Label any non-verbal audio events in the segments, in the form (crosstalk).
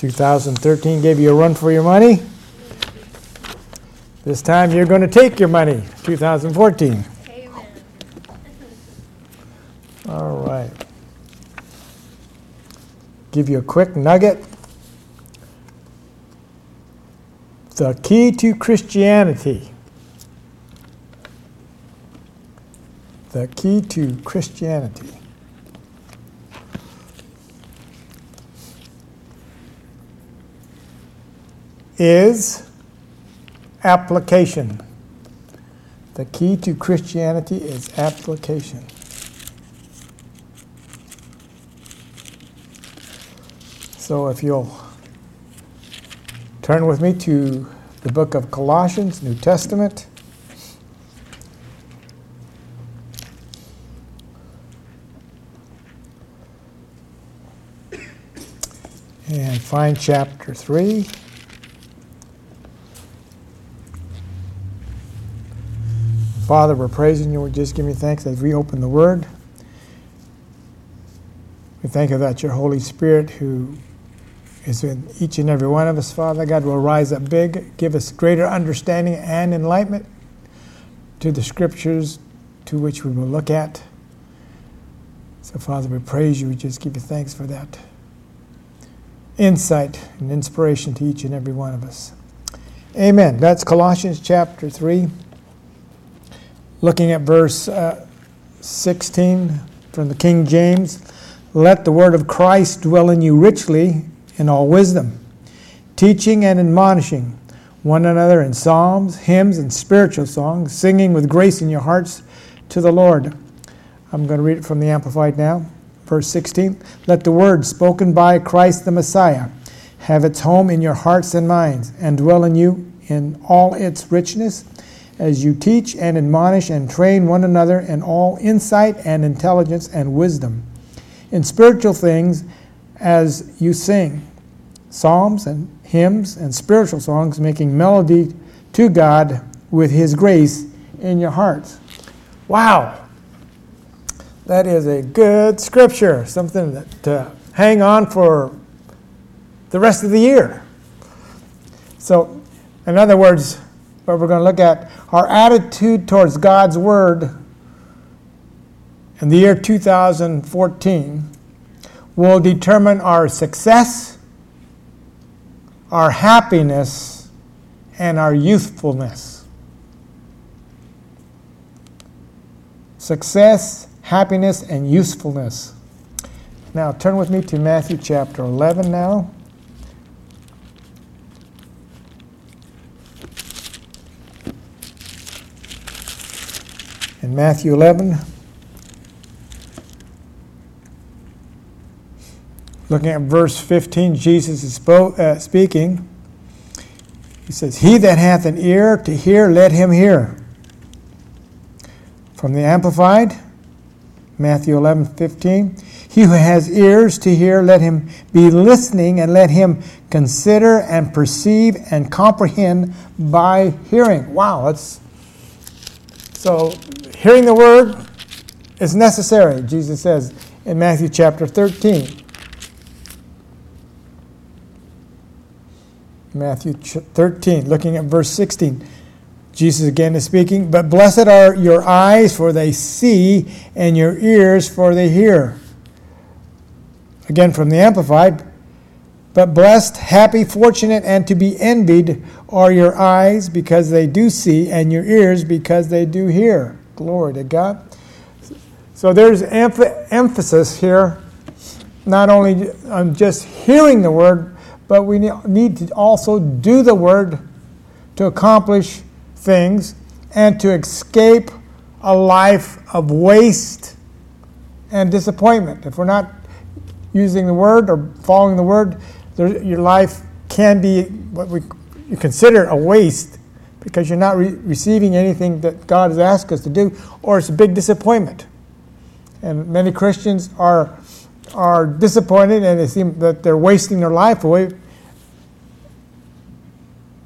2013 gave you a run for your money. This time you're going to take your money, 2014. Amen. All right. Give you a quick nugget. The key to Christianity. The key to Christianity. Is application. The key to Christianity is application. So if you'll turn with me to the book of Colossians, New Testament. And find chapter 3. Father, we're praising you. We just give you thanks as we open the Word. We thank you that your Holy Spirit, who is in each and every one of us, Father God, will rise up big, give us greater understanding and enlightenment to the Scriptures to which we will look at. So, Father, we praise you. We just give you thanks for that insight and inspiration to each and every one of us. Amen. That's Colossians chapter 3 looking at verse uh, 16 from the King James Let the word of Christ dwell in you richly in all wisdom, teaching and admonishing one another in psalms, hymns, and spiritual songs, singing with grace in your hearts to the Lord. I'm going to read it from the Amplified now. Verse 16 Let the word spoken by Christ the Messiah have its home in your hearts and minds, and dwell in you in all its richness as you teach and admonish and train one another in all insight and intelligence and wisdom. In spiritual things, as you sing psalms and hymns and spiritual songs, making melody to God with His grace in your hearts. Wow! That is a good scripture, something that to hang on for the rest of the year. So, in other words, what we're going to look at our attitude towards God's Word in the year 2014 will determine our success, our happiness, and our youthfulness. Success, happiness, and usefulness. Now, turn with me to Matthew chapter 11 now. In Matthew 11. Looking at verse 15, Jesus is uh, speaking. He says, He that hath an ear to hear, let him hear. From the Amplified, Matthew 11, 15. He who has ears to hear, let him be listening and let him consider and perceive and comprehend by hearing. Wow, that's so hearing the word is necessary, Jesus says in Matthew chapter 13. Matthew 13, looking at verse 16. Jesus again is speaking, but blessed are your eyes, for they see, and your ears, for they hear. Again from the Amplified, but blessed, happy, fortunate, and to be envied are your eyes because they do see, and your ears because they do hear. Glory to God. So there's emph- emphasis here, not only on just hearing the word, but we need to also do the word to accomplish things and to escape a life of waste and disappointment. If we're not using the word or following the word, there, your life can be what we consider a waste because you're not re- receiving anything that God has asked us to do, or it's a big disappointment. And many Christians are are disappointed and they seem that they're wasting their life away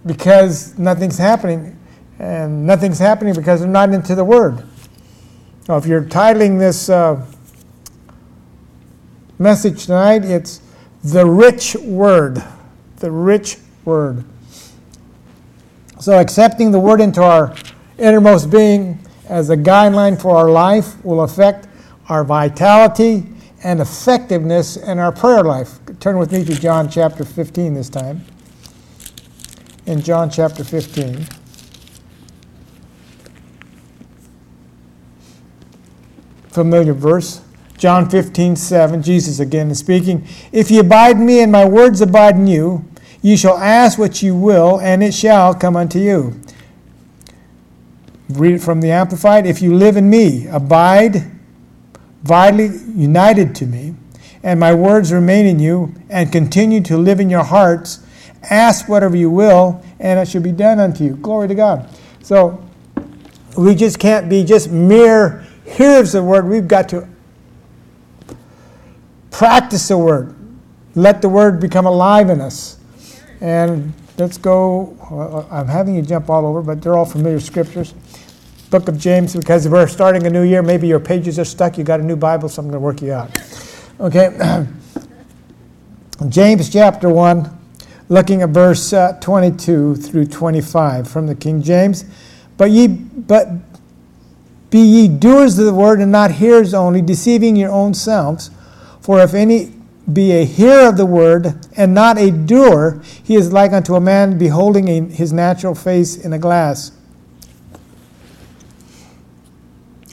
because nothing's happening. And nothing's happening because they're not into the Word. Now, if you're titling this uh, message tonight, it's the rich word. the rich word. So, accepting the word into our innermost being as a guideline for our life will affect our vitality and effectiveness in our prayer life. Turn with me to John chapter 15 this time. In John chapter 15. Familiar verse. John 15, 7, Jesus again is speaking. If ye abide in me and my words abide in you, ye shall ask what ye will, and it shall come unto you. Read it from the Amplified. If you live in me, abide vitally united to me, and my words remain in you, and continue to live in your hearts, ask whatever you will, and it shall be done unto you. Glory to God. So we just can't be just mere hearers of the word. We've got to practice the word. Let the word become alive in us. And let's go. I'm having you jump all over, but they're all familiar scriptures book of James because we're starting a new year. Maybe your pages are stuck. You got a new Bible, so I'm going to work you out. Okay. (clears throat) James chapter 1, looking at verse uh, 22 through 25 from the King James. But ye, but be ye doers of the word and not hearers only, deceiving your own selves. For if any be a hearer of the word and not a doer, he is like unto a man beholding a, his natural face in a glass.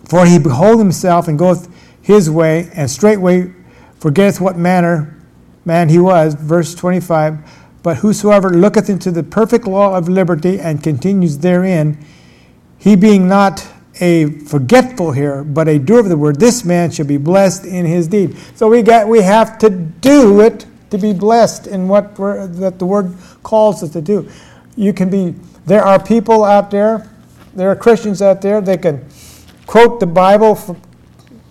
For he behold himself and goeth his way, and straightway forgetteth what manner man he was. Verse 25. But whosoever looketh into the perfect law of liberty and continues therein, he being not a forgetful here, but a doer of the word, this man shall be blessed in his deed. So we got we have to do it to be blessed in what that the word calls us to do. You can be. There are people out there. There are Christians out there. They can quote the Bible from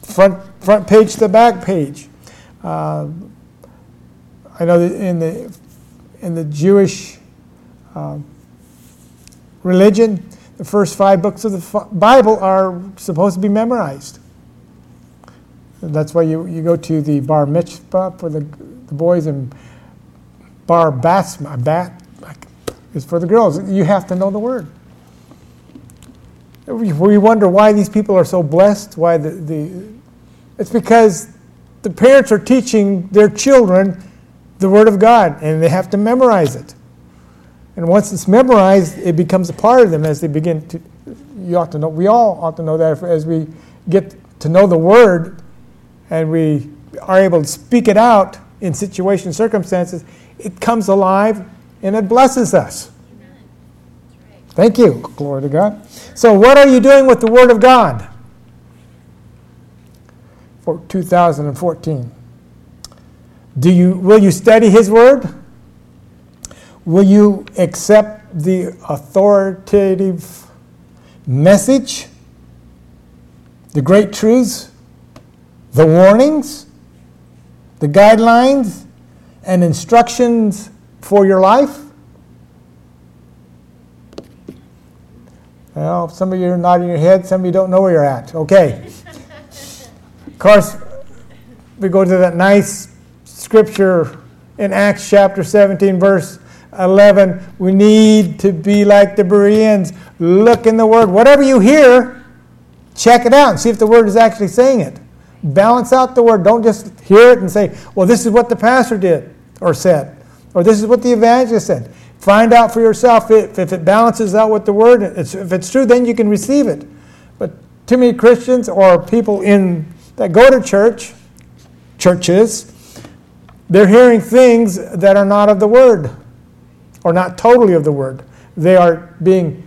front, front page to back page. Uh, I know that in the, in the Jewish uh, religion, the first five books of the Bible are supposed to be memorized. That's why you, you go to the bar mitzvah for the, the boys and bar batsma, bat is for the girls. You have to know the word we wonder why these people are so blessed. Why the, the it's because the parents are teaching their children the Word of God, and they have to memorize it. And once it's memorized, it becomes a part of them as they begin to. You ought to know. We all ought to know that as we get to know the Word, and we are able to speak it out in situations, circumstances, it comes alive and it blesses us. Thank you. Glory to God. So, what are you doing with the Word of God for 2014? Do you, will you study His Word? Will you accept the authoritative message, the great truths, the warnings, the guidelines, and instructions for your life? Well, some of you are nodding your head, some of you don't know where you're at. Okay. of course, we go to that nice scripture in Acts chapter 17, verse 11. We need to be like the Bereans. Look in the Word. Whatever you hear, check it out and see if the Word is actually saying it. Balance out the Word. Don't just hear it and say, well, this is what the pastor did or said, or this is what the evangelist said. Find out for yourself if, if it balances out with the word. If it's true, then you can receive it. But too many Christians or people in that go to church, churches, they're hearing things that are not of the word or not totally of the word. They are being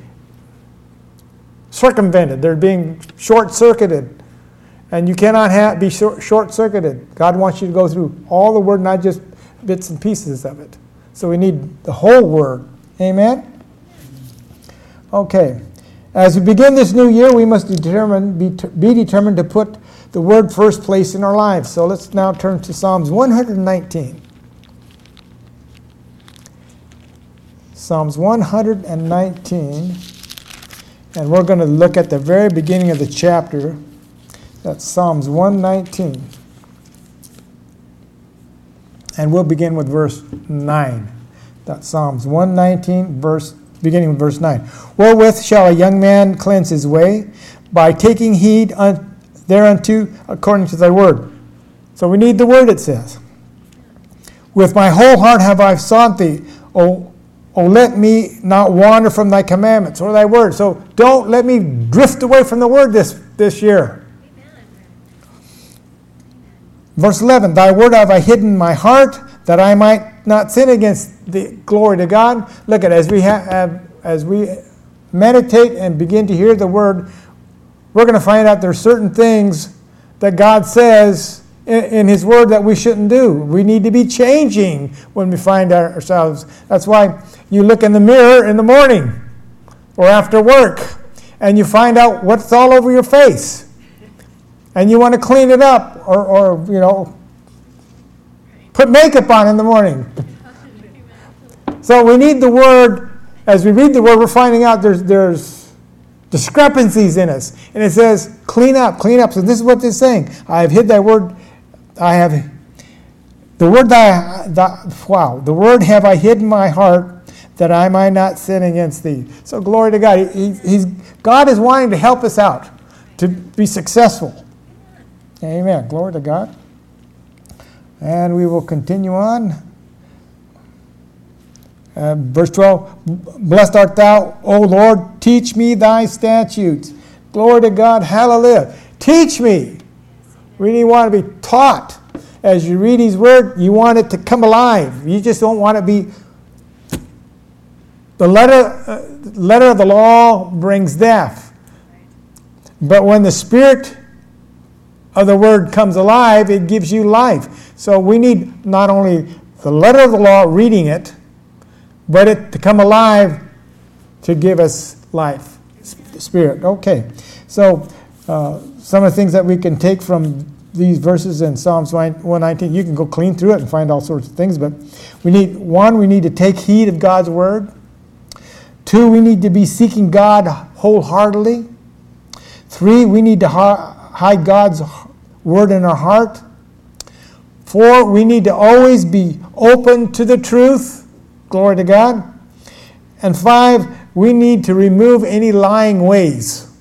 circumvented. They're being short-circuited. And you cannot have, be short-circuited. God wants you to go through all the word, not just bits and pieces of it. So we need the whole word. Amen? Okay. As we begin this new year, we must determine, be, be determined to put the word first place in our lives. So let's now turn to Psalms 119. Psalms 119. And we're going to look at the very beginning of the chapter. That's Psalms 119. And we'll begin with verse 9. That's Psalms 119, verse, beginning with verse 9. Wherewith shall a young man cleanse his way? By taking heed thereunto according to thy word. So we need the word, it says. With my whole heart have I sought thee. O, o let me not wander from thy commandments or thy word. So don't let me drift away from the word this, this year. Verse 11 Thy word have I hidden in my heart that I might not sin against the glory to God. Look at as we have, as we meditate and begin to hear the word, we're going to find out there's certain things that God says in, His Word that we shouldn't do. We need to be changing when we find ourselves. That's why you look in the mirror in the morning or after work and you find out what's all over your face and you want to clean it up or, or you know, put makeup on in the morning. so we need the word, as we read the word, we're finding out there's, there's discrepancies in us. And it says, clean up, clean up. So this is what they're saying. I have hid thy word, I have, the word thy, thy wow, the word have I hid in my heart that I might not sin against thee. So glory to God. He, he's, God is wanting to help us out to be successful. Amen. Glory to God. And we will continue on. Uh, verse 12 Blessed art thou, O Lord, teach me thy statutes. Glory to God. Hallelujah. Teach me. Really want to be taught. As you read His Word, you want it to come alive. You just don't want to be. The letter, uh, letter of the law brings death. But when the Spirit of the word comes alive, it gives you life. So we need not only the letter of the law, reading it, but it to come alive to give us life, spirit. Okay, so uh, some of the things that we can take from these verses in Psalms 119, you can go clean through it and find all sorts of things, but we need one, we need to take heed of God's word. Two, we need to be seeking God wholeheartedly. Three, we need to hide God's word in our heart. Four, we need to always be open to the truth. Glory to God. And five, we need to remove any lying ways.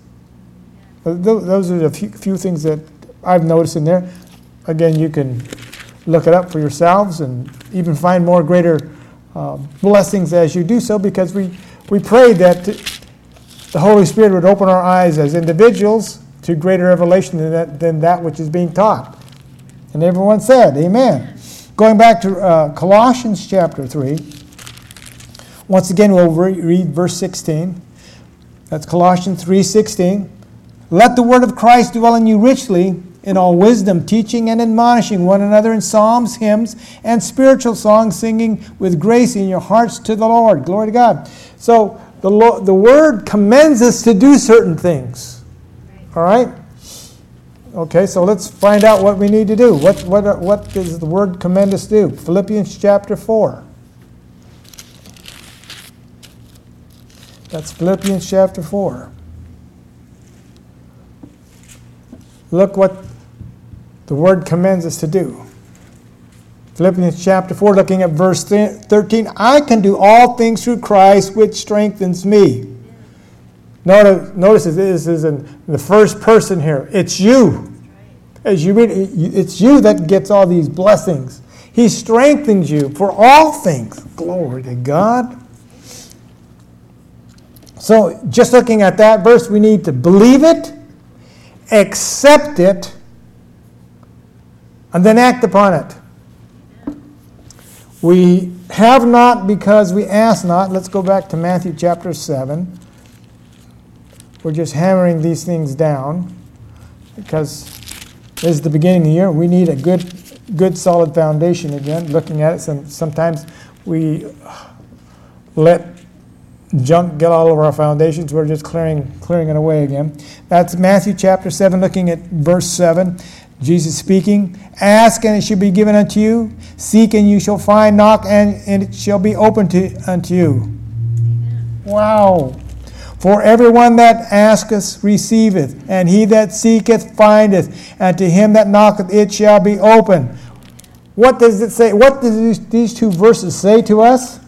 Those are few, few things that I've noticed in there. Again, you can look it up for yourselves and even find more greater uh, blessings as you do so because we, we pray that the Holy Spirit would open our eyes as individuals to greater revelation than that, than that which is being taught. And everyone said, Amen. Going back to uh, Colossians chapter 3, once again we'll re- read verse 16. That's Colossians 3:16. Let the word of Christ dwell in you richly in all wisdom, teaching and admonishing one another in psalms, hymns, and spiritual songs, singing with grace in your hearts to the Lord. Glory to God. So the, Lord, the word commends us to do certain things. All right? Okay, so let's find out what we need to do. What, what, what does the word commend us to do? Philippians chapter 4. That's Philippians chapter 4. Look what the word commends us to do. Philippians chapter 4, looking at verse 13 I can do all things through Christ, which strengthens me. Notice, notice this is in the first person here. It's you. As you read, it's you that gets all these blessings. He strengthens you for all things. Glory to God. So, just looking at that verse, we need to believe it, accept it, and then act upon it. We have not because we ask not. Let's go back to Matthew chapter 7. We're just hammering these things down because this is the beginning of the year. We need a good, good solid foundation again. Looking at it, some, sometimes we let junk get all over our foundations. We're just clearing, clearing it away again. That's Matthew chapter 7, looking at verse 7. Jesus speaking, Ask and it shall be given unto you, seek and you shall find, knock and, and it shall be opened to, unto you. Amen. Wow. For everyone that asketh receiveth, and he that seeketh findeth, and to him that knocketh it shall be open. What does it say? What do these two verses say to us?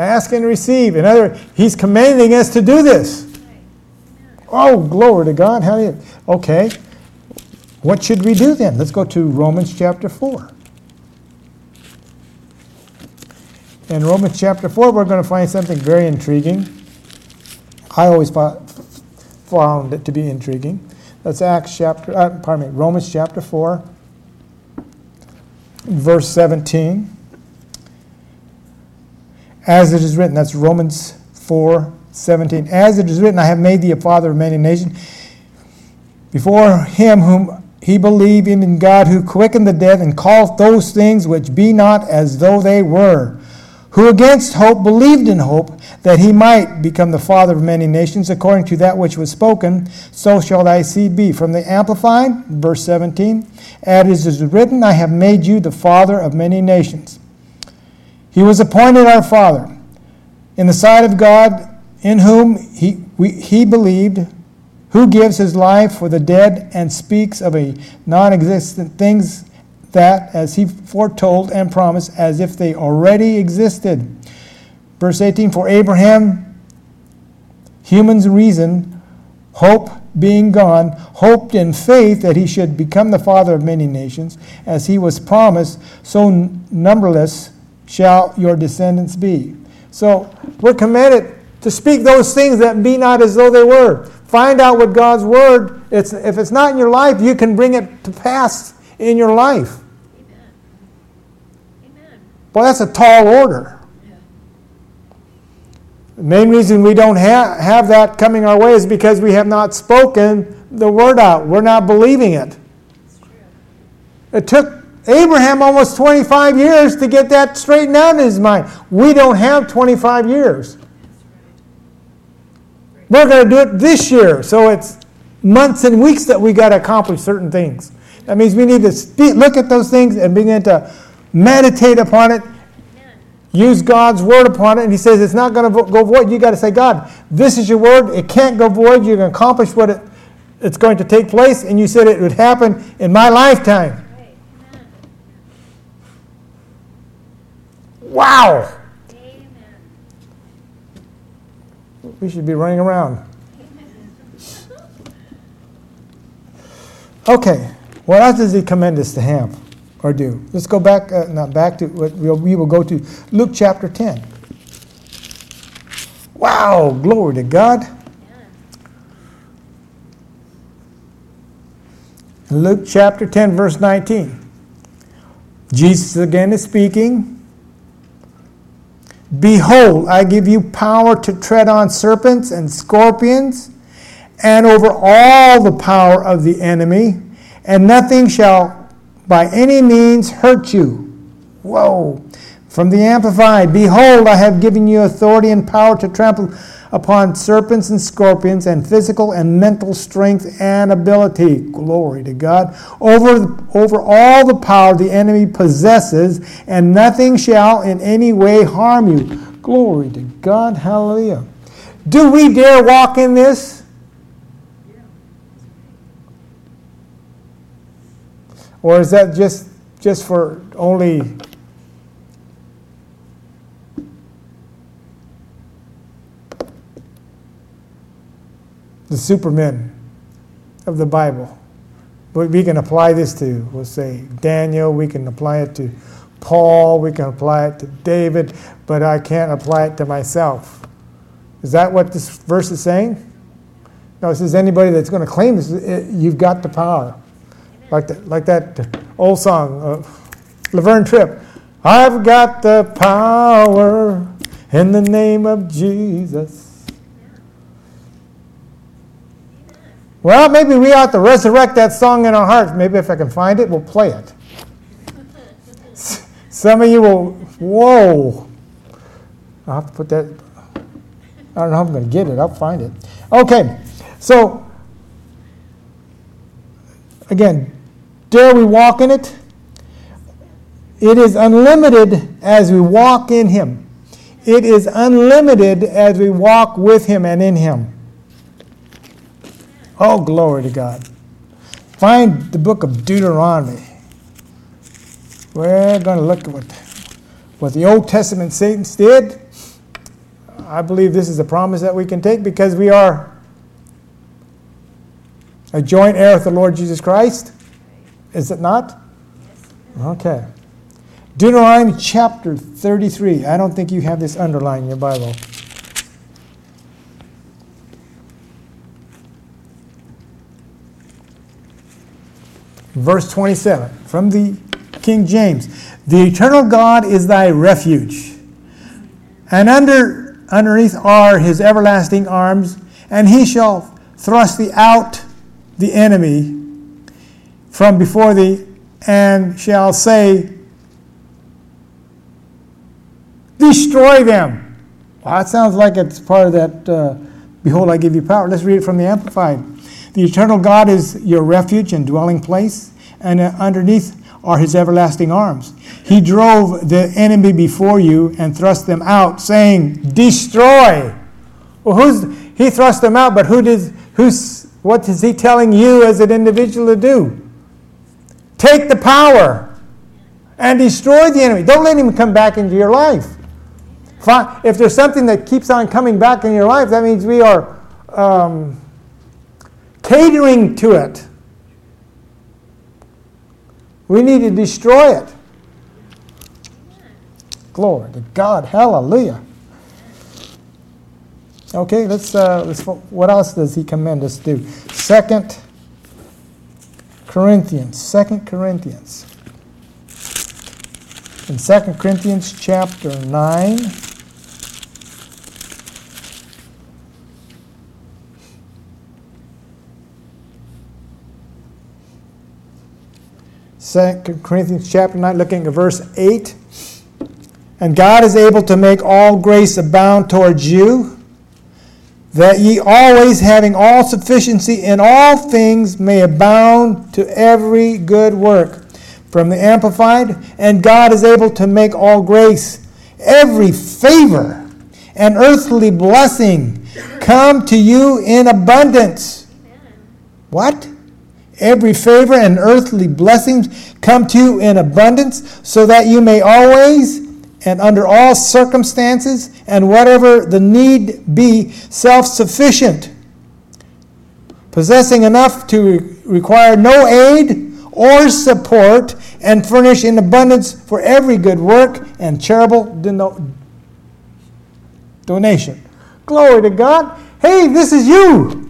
Ask and receive. In other words, he's commanding us to do this. Oh, glory to God. How do you? Okay. What should we do then? Let's go to Romans chapter 4. In Romans chapter 4, we're going to find something very intriguing. I always found it to be intriguing. That's Acts chapter, uh, pardon me, Romans chapter 4, verse 17. As it is written, that's Romans 4, 17. As it is written, I have made thee a father of many nations. Before him whom he believed in God who quickened the dead and called those things which be not as though they were, who against hope believed in hope that he might become the father of many nations according to that which was spoken, so shall thy seed be. From the Amplified, verse 17, as it is written, I have made you the father of many nations. He was appointed our father in the sight of God, in whom he, we, he believed, who gives his life for the dead and speaks of a non existent things that, as he foretold and promised, as if they already existed. Verse 18 For Abraham, humans reason, hope being gone, hoped in faith that he should become the father of many nations, as he was promised, so numberless shall your descendants be. So we're commanded to speak those things that be not as though they were. Find out what God's word, it's, if it's not in your life, you can bring it to pass in your life. Amen. That's a tall order. The main reason we don't ha- have that coming our way is because we have not spoken the word out. We're not believing it. It took Abraham almost 25 years to get that straightened out in his mind. We don't have 25 years. We're going to do it this year. So it's months and weeks that we got to accomplish certain things. That means we need to look at those things and begin to meditate upon it use God's word upon it, and he says it's not going to go void. You got to say, God, this is your word. It can't go void. You're going to accomplish what it, it's going to take place, and you said it would happen in my lifetime. Wow. We should be running around. (laughs) Okay, what else does he commend us to have? or do. Let's go back, uh, not back to, we'll, we will go to Luke chapter 10. Wow, glory to God. Luke chapter 10, verse 19. Jesus again is speaking. Behold, I give you power to tread on serpents and scorpions and over all the power of the enemy, and nothing shall by any means hurt you. Whoa. From the Amplified Behold, I have given you authority and power to trample upon serpents and scorpions and physical and mental strength and ability. Glory to God. Over, over all the power the enemy possesses, and nothing shall in any way harm you. Glory to God. Hallelujah. Do we dare walk in this? Or is that just, just for only the supermen of the Bible? But we can apply this to, we'll say, Daniel, we can apply it to Paul, we can apply it to David, but I can't apply it to myself. Is that what this verse is saying? No, it says anybody that's going to claim this, you've got the power like that, like that old song, uh, Laverne Tripp. I've got the power in the name of Jesus. Well, maybe we ought to resurrect that song in our hearts. Maybe if I can find it, we'll play it. Some of you will, whoa. I'll have to put that, I don't know how I'm going to get it. I'll find it. Okay, so again, Dare we walk in it? It is unlimited as we walk in Him. It is unlimited as we walk with Him and in Him. Oh, glory to God. Find the book of Deuteronomy. We're going to look at what, what the Old Testament saints did. I believe this is a promise that we can take because we are a joint heir with the Lord Jesus Christ. Is it not? Okay. Deuteronomy chapter 33. I don't think you have this underlined in your Bible. Verse 27 from the King James The eternal God is thy refuge, and under, underneath are his everlasting arms, and he shall thrust thee out the enemy from before thee, and shall say, Destroy them. Well, that sounds like it's part of that, uh, Behold, I give you power. Let's read it from the Amplified. The eternal God is your refuge and dwelling place, and uh, underneath are his everlasting arms. He drove the enemy before you and thrust them out, saying, Destroy. Well, who's he thrust them out, but who did who's what is he telling you as an individual to do? Take the power and destroy the enemy. Don't let him come back into your life. If there's something that keeps on coming back in your life, that means we are um, catering to it. We need to destroy it. Glory to God. Hallelujah. Okay, let's, uh, let's, what else does he commend us to do? Second Corinthians. Second Corinthians. In Second Corinthians chapter 9. Second Corinthians chapter 9, looking at verse 8. And God is able to make all grace abound towards you that ye always having all sufficiency in all things may abound to every good work. From the Amplified, and God is able to make all grace, every favor, and earthly blessing come to you in abundance. What? Every favor and earthly blessings come to you in abundance, so that you may always and under all circumstances and whatever the need be, self sufficient, possessing enough to require no aid or support, and furnish in abundance for every good work and charitable donation. Glory to God. Hey, this is you.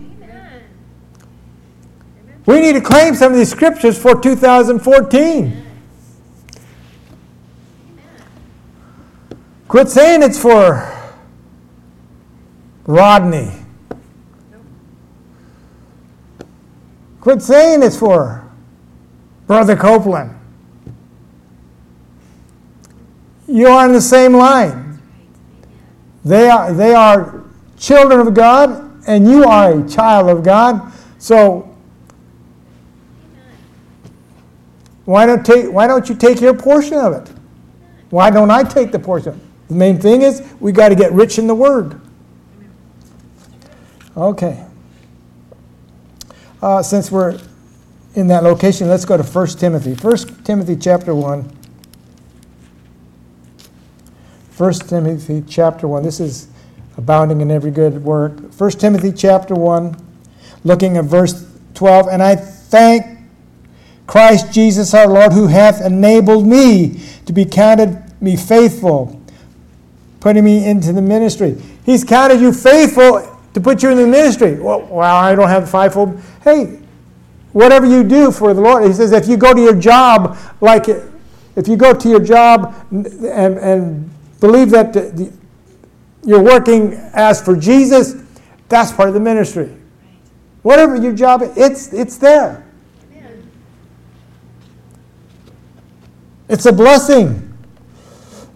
We need to claim some of these scriptures for 2014. Quit saying it's for Rodney. Quit saying it's for Brother Copeland. You are in the same line. They are, they are children of God, and you are a child of God. So, why don't, take, why don't you take your portion of it? Why don't I take the portion? The main thing is we got to get rich in the Word. Okay. Uh, since we're in that location, let's go to 1 Timothy. 1 Timothy chapter 1. 1 Timothy chapter 1. This is abounding in every good work. 1 Timothy chapter 1, looking at verse 12. And I thank Christ Jesus our Lord, who hath enabled me to be counted me faithful putting me into the ministry. He's counted you faithful to put you in the ministry. Well, well I don't have fivefold. Hey, whatever you do for the Lord, he says, if you go to your job like, if you go to your job and, and believe that the, the, you're working as for Jesus, that's part of the ministry. Whatever your job it's, it's there. It's a blessing.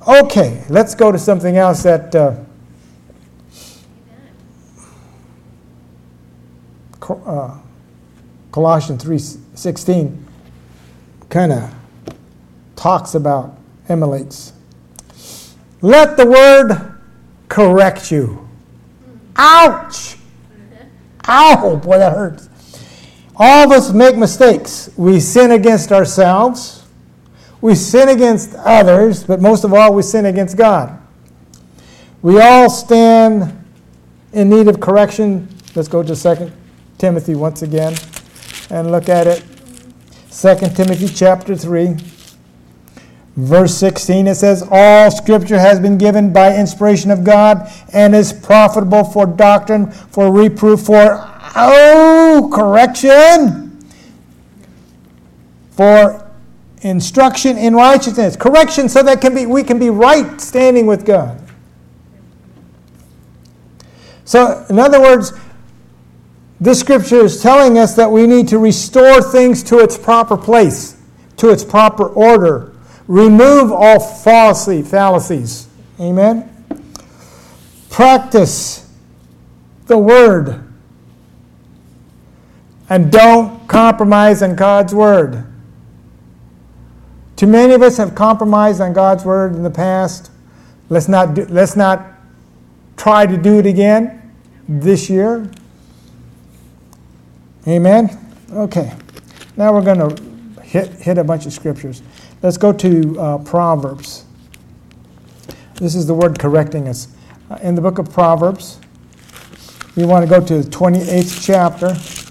Okay, let's go to something else that uh, uh, Colossians 3.16 kind of talks about, emulates. Let the word correct you. Ouch! Ow, boy, that hurts. All of us make mistakes. We sin against ourselves we sin against others, but most of all, we sin against God. We all stand in need of correction. Let's go to 2 Timothy once again and look at it. 2 Timothy chapter 3, verse 16. It says, All scripture has been given by inspiration of God and is profitable for doctrine, for reproof, for oh, correction, for instruction in righteousness. Correction so that can be, we can be right standing with God. So, in other words, this scripture is telling us that we need to restore things to its proper place, to its proper order. Remove all fallacy, fallacies. Amen? Practice the word. And don't compromise on God's word. Too many of us have compromised on God's word in the past. Let's not, do, let's not try to do it again this year. Amen? Okay. Now we're going to hit, hit a bunch of scriptures. Let's go to uh, Proverbs. This is the word correcting us. Uh, in the book of Proverbs, we want to go to the 28th chapter.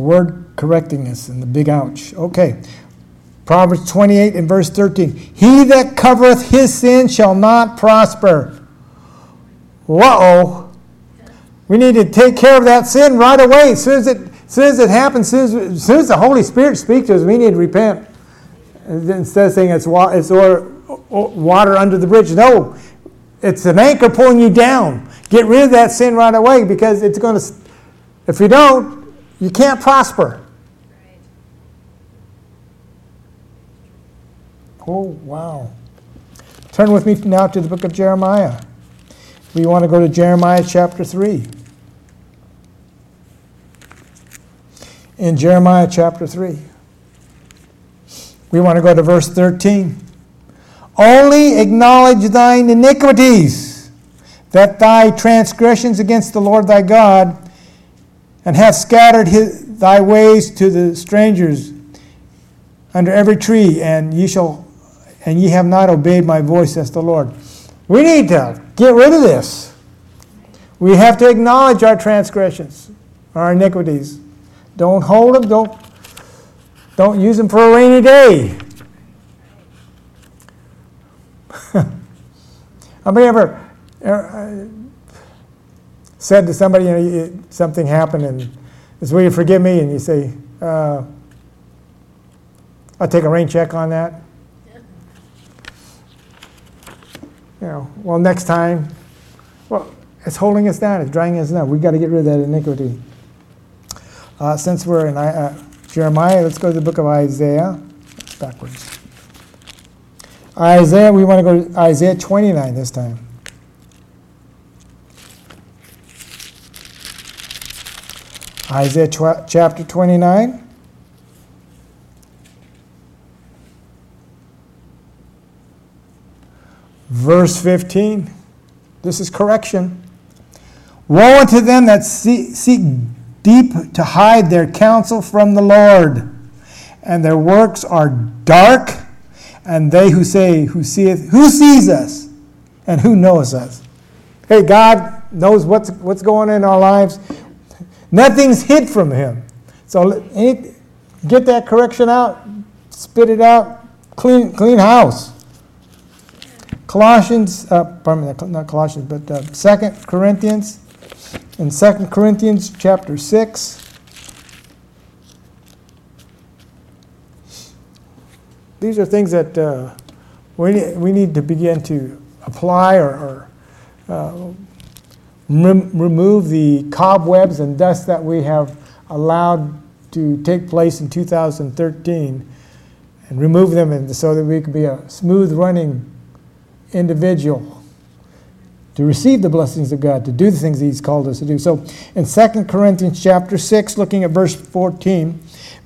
The word correcting us and the big ouch. Okay. Proverbs 28 and verse 13. He that covereth his sin shall not prosper. Whoa. We need to take care of that sin right away. As soon as it, as soon as it happens, as soon as, as soon as the Holy Spirit speaks to us, we need to repent. Instead of saying it's, it's or water under the bridge. No, it's an anchor pulling you down. Get rid of that sin right away because it's going to, if you don't, you can't prosper. Oh, wow. Turn with me now to the book of Jeremiah. We want to go to Jeremiah chapter 3. In Jeremiah chapter 3, we want to go to verse 13. Only acknowledge thine iniquities, that thy transgressions against the Lord thy God, and hath scattered his, thy ways to the strangers under every tree, and ye shall and ye have not obeyed my voice, says the Lord. We need to get rid of this. We have to acknowledge our transgressions, our iniquities. Don't hold them, don't, don't use them for a rainy day. (laughs) How many ever uh, said to somebody, you know, something happened and this will you forgive me? And you say, uh, I'll take a rain check on that. you know, well, next time, well, it's holding us down, it's dragging us down. We've got to get rid of that iniquity. Uh, since we're in uh, Jeremiah, let's go to the book of Isaiah. backwards. Isaiah, we want to go to Isaiah 29 this time. Isaiah tw- chapter 29. Verse 15. This is correction. Woe unto them that seek deep to hide their counsel from the Lord, and their works are dark, and they who say, Who seeth, who sees us, and who knows us? Hey, God knows what's, what's going on in our lives. Nothing's hid from Him. So get that correction out, spit it out, clean, clean house. Colossians, uh, pardon me, not Colossians, but uh, 2 Corinthians, in 2 Corinthians chapter 6. These are things that uh, we, we need to begin to apply or, or uh, rem- remove the cobwebs and dust that we have allowed to take place in 2013 and remove them and so that we can be a smooth running individual to receive the blessings of God, to do the things He's called us to do. So in 2 Corinthians chapter 6, looking at verse 14,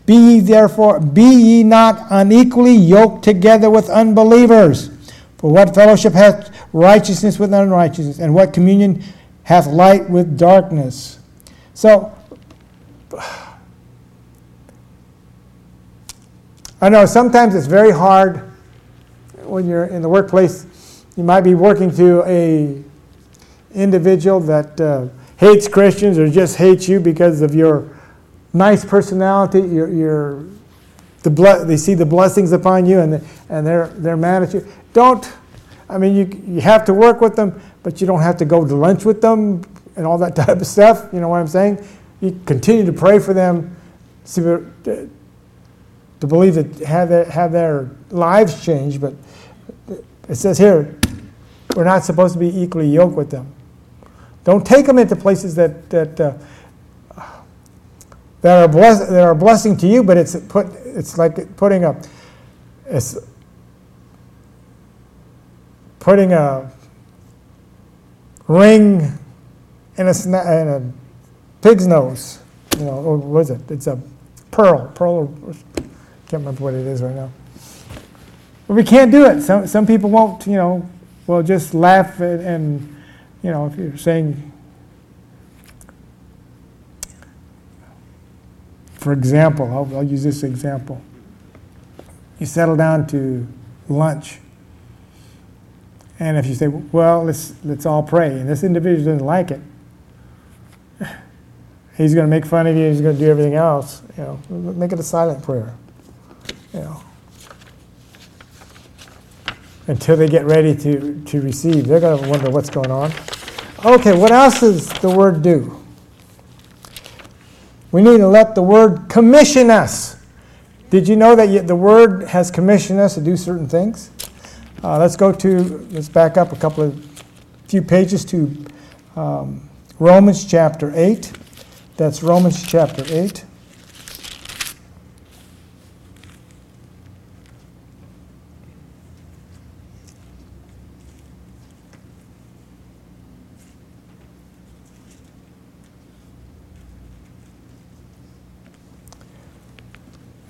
be ye therefore, be ye not unequally yoked together with unbelievers. For what fellowship hath righteousness with unrighteousness, and what communion hath light with darkness? So, I know sometimes it's very hard when you're in the workplace. You might be working to a individual that uh, hates Christians or just hates you because of your nice personality, your, your the ble- they see the blessings upon you and, the, and they're, they're mad at you. Don't, I mean, you, you have to work with them, but you don't have to go to lunch with them and all that (laughs) type of stuff. You know what I'm saying? You continue to pray for them, to believe that have their, have their lives changed, but it says here, we're not supposed to be equally yoked with them. Don't take them into places that, that, uh, that, are bless, that are a blessing to you, but it's, put, it's like putting a, it's putting a ring in a, sna- in a pig's nose. You know, or what is it? It's a pearl. Pearl, can't remember what it is right now. But we can't do it. Some, some people won't, you know, will just laugh and, and you know, if you're saying, for example, I'll, I'll use this example. You settle down to lunch, and if you say, well, let's, let's all pray, and this individual doesn't like it, he's going to make fun of you, he's going to do everything else, you know, make it a silent prayer, you know until they get ready to, to receive. They're going to wonder what's going on. Okay, what else does the word do? We need to let the word commission us. Did you know that the word has commissioned us to do certain things? Uh, let's go to, let's back up a couple of, few pages to um, Romans chapter 8. That's Romans chapter 8.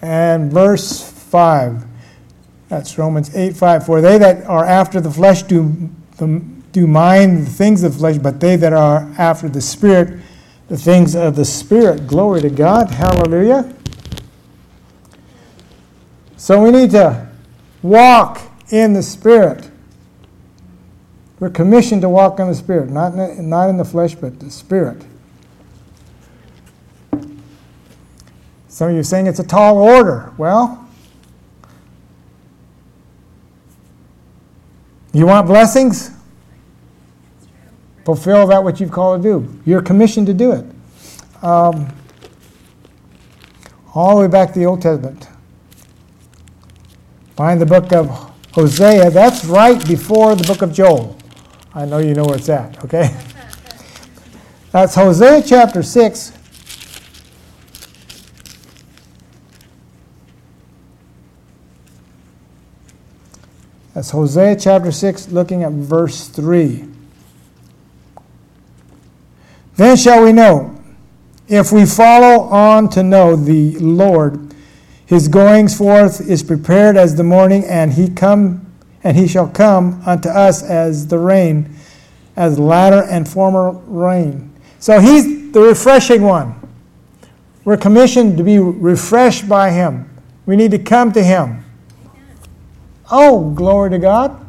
and verse 5. That's Romans 8 5. For they that are after the flesh do, do mind the things of the flesh, but they that are after the Spirit, the things of the Spirit. Glory to God. Hallelujah. So we need to walk in the Spirit. We're commissioned to walk in the Spirit, not in, not in the flesh, but the Spirit. Some of you are saying it's a tall order. Well, you want blessings? Fulfill that what you've called to do. You're commissioned to do it. Um, all the way back to the Old Testament. Find the book of Hosea. That's right before the book of Joel. I know you know where it's at, okay? (laughs) That's Hosea chapter 6, That's Hosea chapter 6, looking at verse 3. Then shall we know, if we follow on to know the Lord, his goings forth is prepared as the morning, and he come and he shall come unto us as the rain, as latter and former rain. So he's the refreshing one. We're commissioned to be refreshed by him. We need to come to him. Oh, glory to God.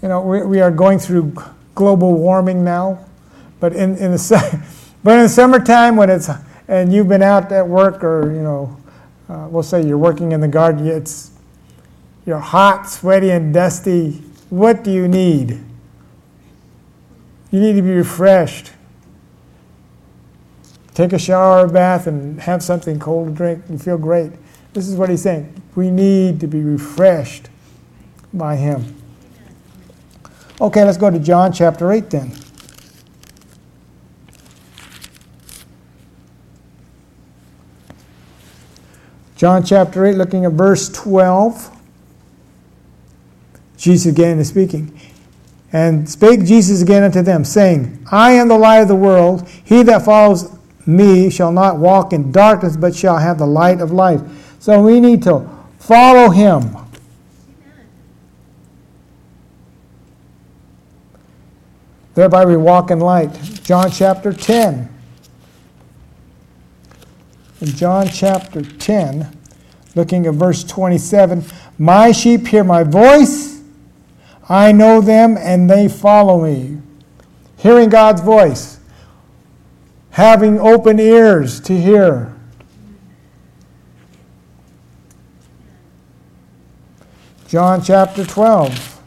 You know, we, we are going through global warming now, but in, in the (laughs) but in the summertime when it's and you've been out at work or you know, uh, we'll say you're working in the garden, it's you're hot, sweaty, and dusty. What do you need? You need to be refreshed take a shower or bath and have something cold to drink and feel great. This is what he's saying. We need to be refreshed by him. Okay, let's go to John chapter 8 then. John chapter 8, looking at verse 12. Jesus again is speaking. And spake Jesus again unto them, saying, I am the light of the world. He that follows me shall not walk in darkness, but shall have the light of life. So we need to follow him. Thereby we walk in light. John chapter 10. in John chapter 10, looking at verse 27 My sheep hear my voice, I know them, and they follow me. Hearing God's voice, having open ears to hear. John chapter 12.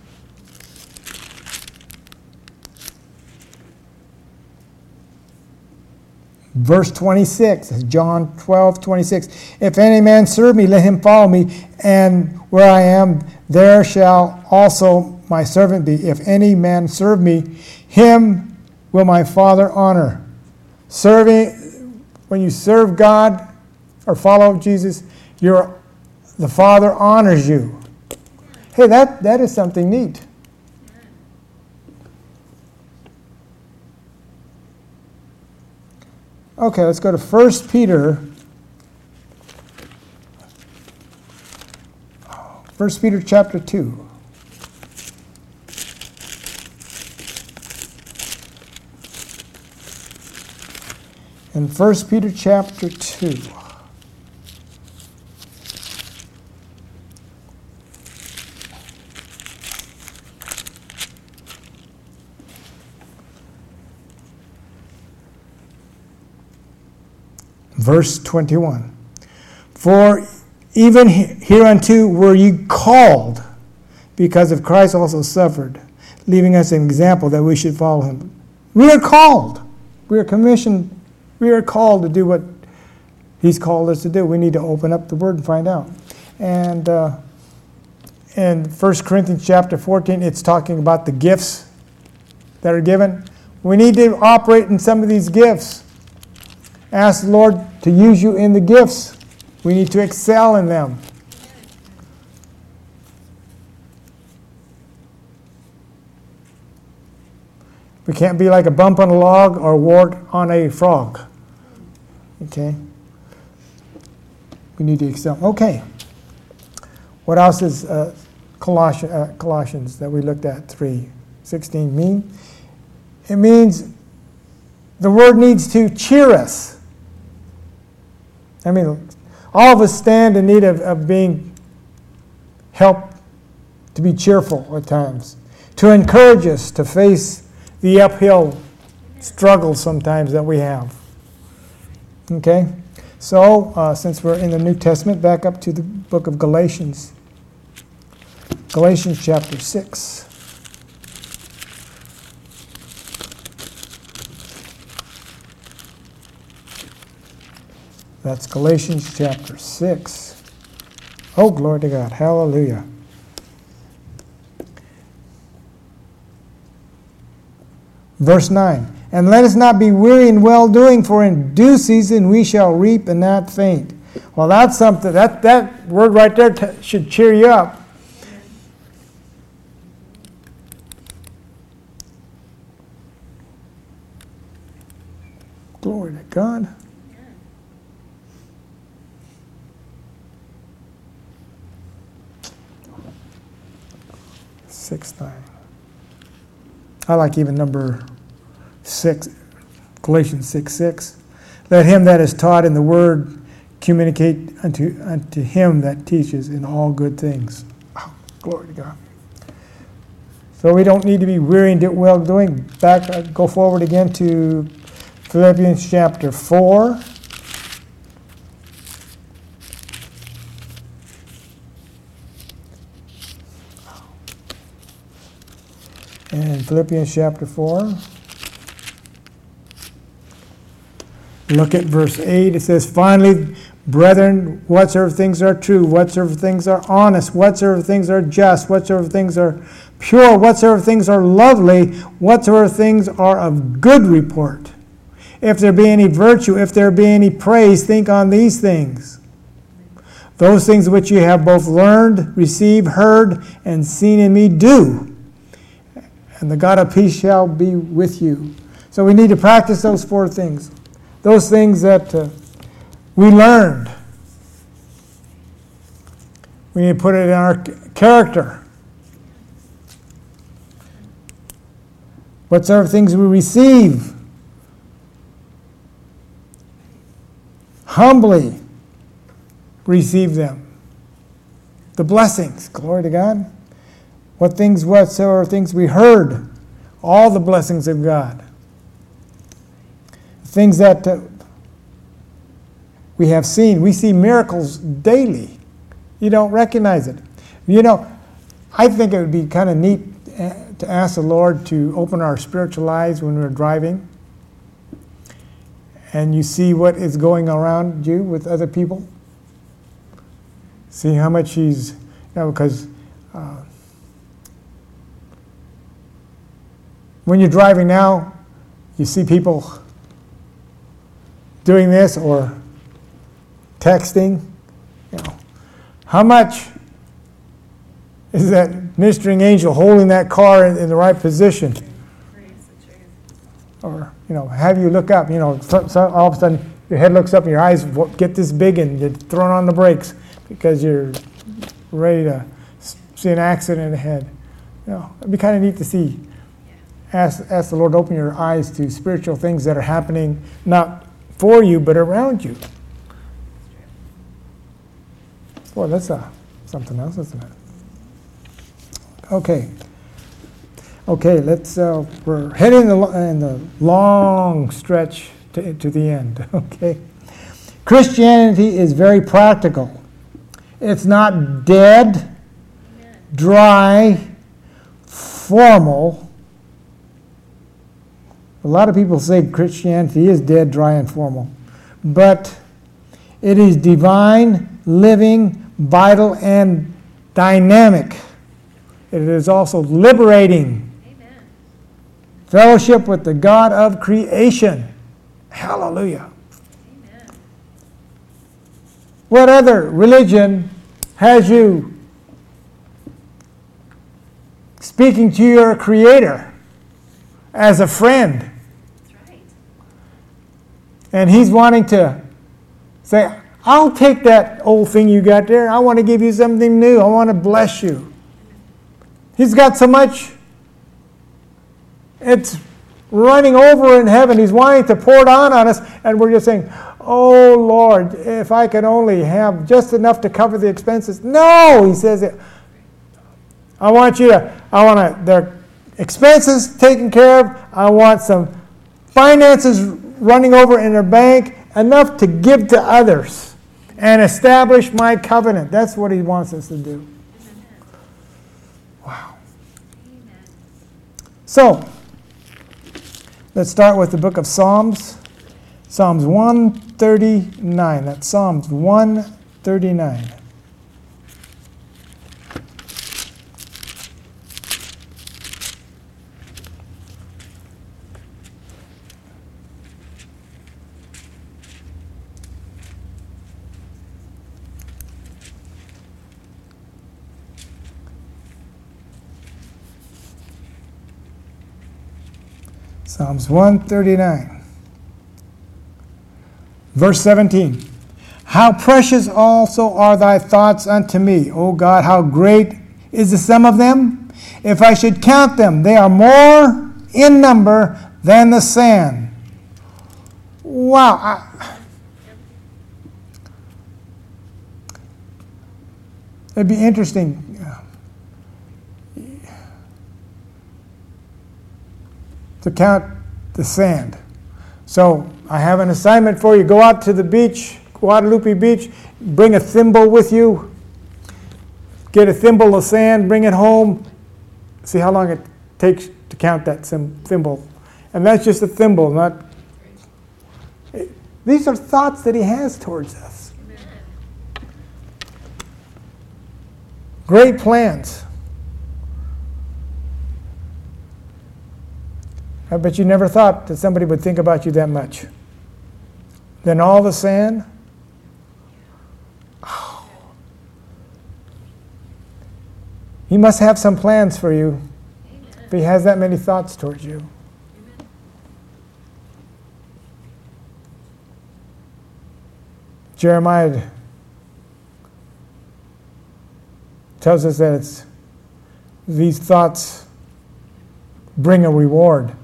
Verse 26, John 12, 26. If any man serve me, let him follow me, and where I am, there shall also my servant be. If any man serve me, him will my Father honor. Serving, when you serve God or follow Jesus, your, the Father honors you. Hey, that, that is something neat. Okay, let's go to 1 Peter. 1 Peter chapter 2. In 1 Peter chapter 2. verse 21. For even hereunto were ye called, because of Christ also suffered, leaving us an example that we should follow him. We are called. We are commissioned. We are called to do what he's called us to do. We need to open up the word and find out. And uh, in 1 Corinthians chapter 14, it's talking about the gifts that are given. We need to operate in some of these gifts. Ask the Lord to use you in the gifts. We need to excel in them. We can't be like a bump on a log or a wart on a frog. Okay? We need to excel. Okay. What else is uh, Colossians, uh, Colossians that we looked at 3 16 mean? It means the word needs to cheer us. I mean, all of us stand in need of, of being helped to be cheerful at times, to encourage us to face the uphill struggles sometimes that we have. Okay? So, uh, since we're in the New Testament, back up to the book of Galatians. Galatians chapter 6. That's Galatians chapter 6. Oh, glory to God. Hallelujah. Verse 9. And let us not be weary in well doing, for in due season we shall reap and not faint. Well, that's something, that, that word right there t- should cheer you up. Glory to God. six nine. I like even number six, Galatians 6 6. Let him that is taught in the word communicate unto, unto him that teaches in all good things. Oh, glory to God. So we don't need to be weary and well doing. Back, uh, go forward again to Philippians chapter 4. Philippians chapter 4. Look at verse 8. It says, Finally, brethren, whatsoever things are true, whatsoever things are honest, whatsoever things are just, whatsoever things are pure, whatsoever things are lovely, whatsoever things are of good report. If there be any virtue, if there be any praise, think on these things. Those things which you have both learned, received, heard, and seen in me, do and the God of peace shall be with you. So we need to practice those four things. Those things that uh, we learned. We need to put it in our character. Whatsoever things we receive. humbly receive them. The blessings, glory to God. What things whatsoever things we heard, all the blessings of God. Things that uh, we have seen. We see miracles daily. You don't recognize it. You know, I think it would be kind of neat uh, to ask the Lord to open our spiritual eyes when we're driving and you see what is going around you with other people. See how much he's, you know, because uh, when you're driving now, you see people doing this or texting. You know, how much is that ministering angel holding that car in, in the right position? Or you know, have you look up. You know, so, so all of a sudden your head looks up and your eyes get this big and you're throwing on the brakes because you're ready to see an accident ahead. You know, it'd be kind of neat to see. Ask, ask the Lord to open your eyes to spiritual things that are happening, not for you, but around you. Well, that's uh, something else, isn't it? Okay. Okay, let's, uh, we're heading in the, in the long stretch to, to the end, (laughs) okay? Christianity is very practical. It's not dead, dry, formal. A lot of people say Christianity is dead, dry, and formal. But it is divine, living, vital, and dynamic. It is also liberating Fellowship with the God of creation. Hallelujah. Amen. What other religion has you speaking to your Creator as a friend? And He's wanting to say, I'll take that old thing you got there. I want to give you something new. I want to bless you. He's got so much it's running over in heaven. He's wanting to pour it on on us, and we're just saying, Oh Lord, if I could only have just enough to cover the expenses. No, he says, I want you to, I want to, their expenses taken care of. I want some finances running over in their bank, enough to give to others and establish my covenant. That's what he wants us to do. Wow. So, Let's start with the book of Psalms. Psalms 139. That's Psalms 139. Psalms 139, verse 17. How precious also are thy thoughts unto me, O God, how great is the sum of them? If I should count them, they are more in number than the sand. Wow. I, it'd be interesting to count the sand. So I have an assignment for you. Go out to the beach, Guadalupe Beach, bring a thimble with you. Get a thimble of sand, bring it home. See how long it takes to count that thimble. And that's just a thimble, not. These are thoughts that he has towards us. Great plans. Uh, I bet you never thought that somebody would think about you that much. Then all the sand. Oh. He must have some plans for you Amen. if he has that many thoughts towards you. Amen. Jeremiah tells us that it's these thoughts bring a reward.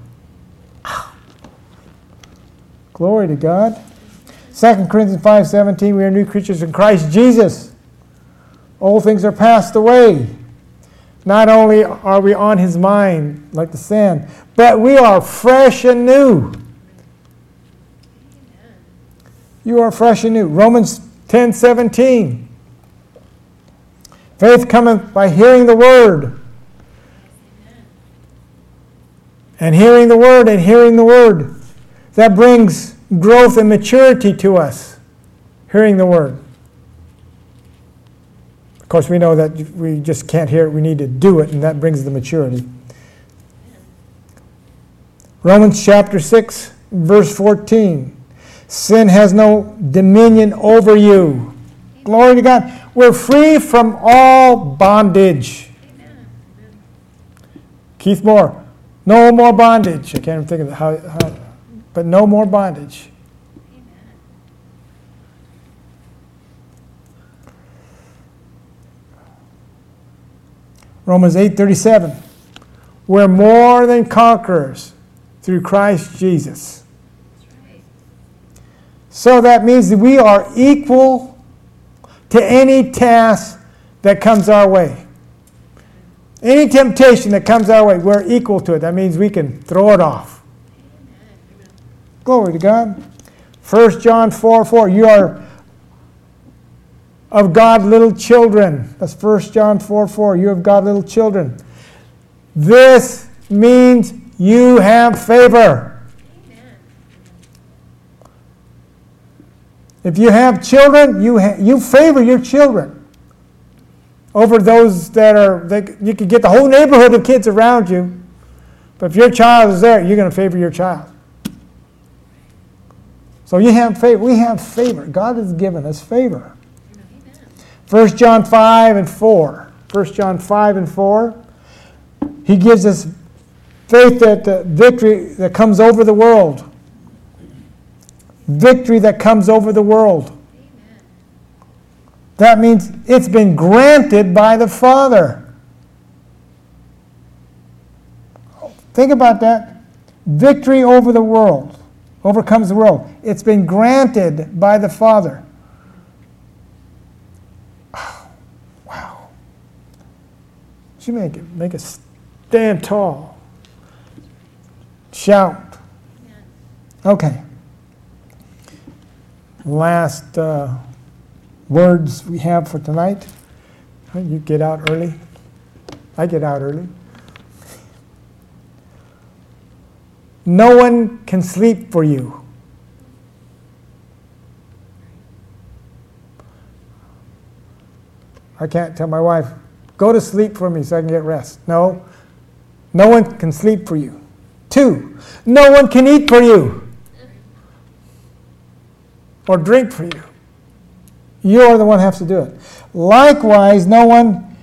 Glory to God. 2 Corinthians 5:17, we are new creatures in Christ Jesus. Old things are passed away. Not only are we on his mind like the sand, but we are fresh and new. You are fresh and new. Romans 10:17. Faith cometh by hearing the word. And hearing the word and hearing the word. That brings growth and maturity to us. Hearing the word. Of course, we know that we just can't hear it, we need to do it, and that brings the maturity. Romans chapter 6, verse 14. Sin has no dominion over you. Glory to God. We're free from all bondage. Keith Moore, no more bondage. I can't even think of how, how but no more bondage. Romans 8:37 We're more than conquerors through Christ Jesus. So that means that we are equal to any task that comes our way. Any temptation that comes our way, we're equal to it. That means we can throw it off. Glory to God. 1 John 4 4. You are of God little children. That's 1 John 4 4. You have God little children. This means you have favor. If you have children, you, ha- you favor your children over those that are, they, you could get the whole neighborhood of kids around you, but if your child is there, you're going to favor your child. So you have favor. We have favor. God has given us favor. 1 John 5 and 4. 1 John 5 and 4. He gives us faith that the victory that comes over the world. Victory that comes over the world. That means it's been granted by the Father. Think about that. Victory over the world overcomes the world. It's been granted by the Father. Oh, (sighs) wow. You make it make it stand tall. Shout. Okay. Last uh, words we have for tonight. You get out early. I get out early. No one can sleep for you. I can't tell my wife, go to sleep for me so I can get rest. No, no one can sleep for you. Two, no one can eat for you or drink for you. You're the one who has to do it. Likewise, no one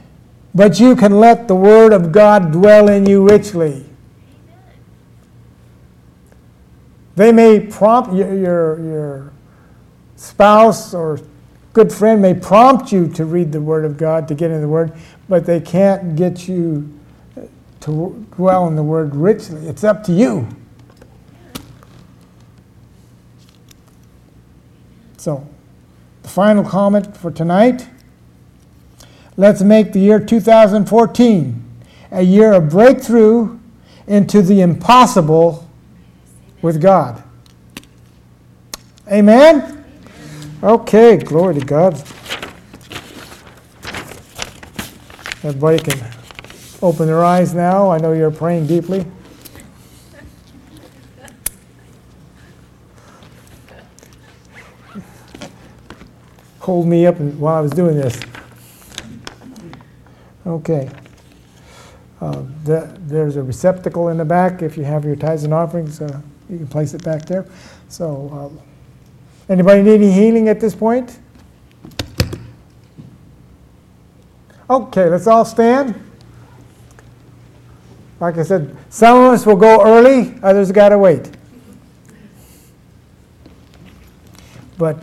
but you can let the word of God dwell in you richly. They may prompt your, your, your spouse or good friend may prompt you to read the Word of God, to get in the Word, but they can't get you to dwell in the Word richly. It's up to you. So, the final comment for tonight let's make the year 2014 a year of breakthrough into the impossible with God. Amen? Okay, glory to God. Everybody can open their eyes now. I know you're praying deeply. Hold me up while I was doing this. Okay. Uh, the, there's a receptacle in the back if you have your tithes and offerings. Uh, you can place it back there. So, um, anybody need any healing at this point? Okay, let's all stand. Like I said, some of us will go early, others got to wait. But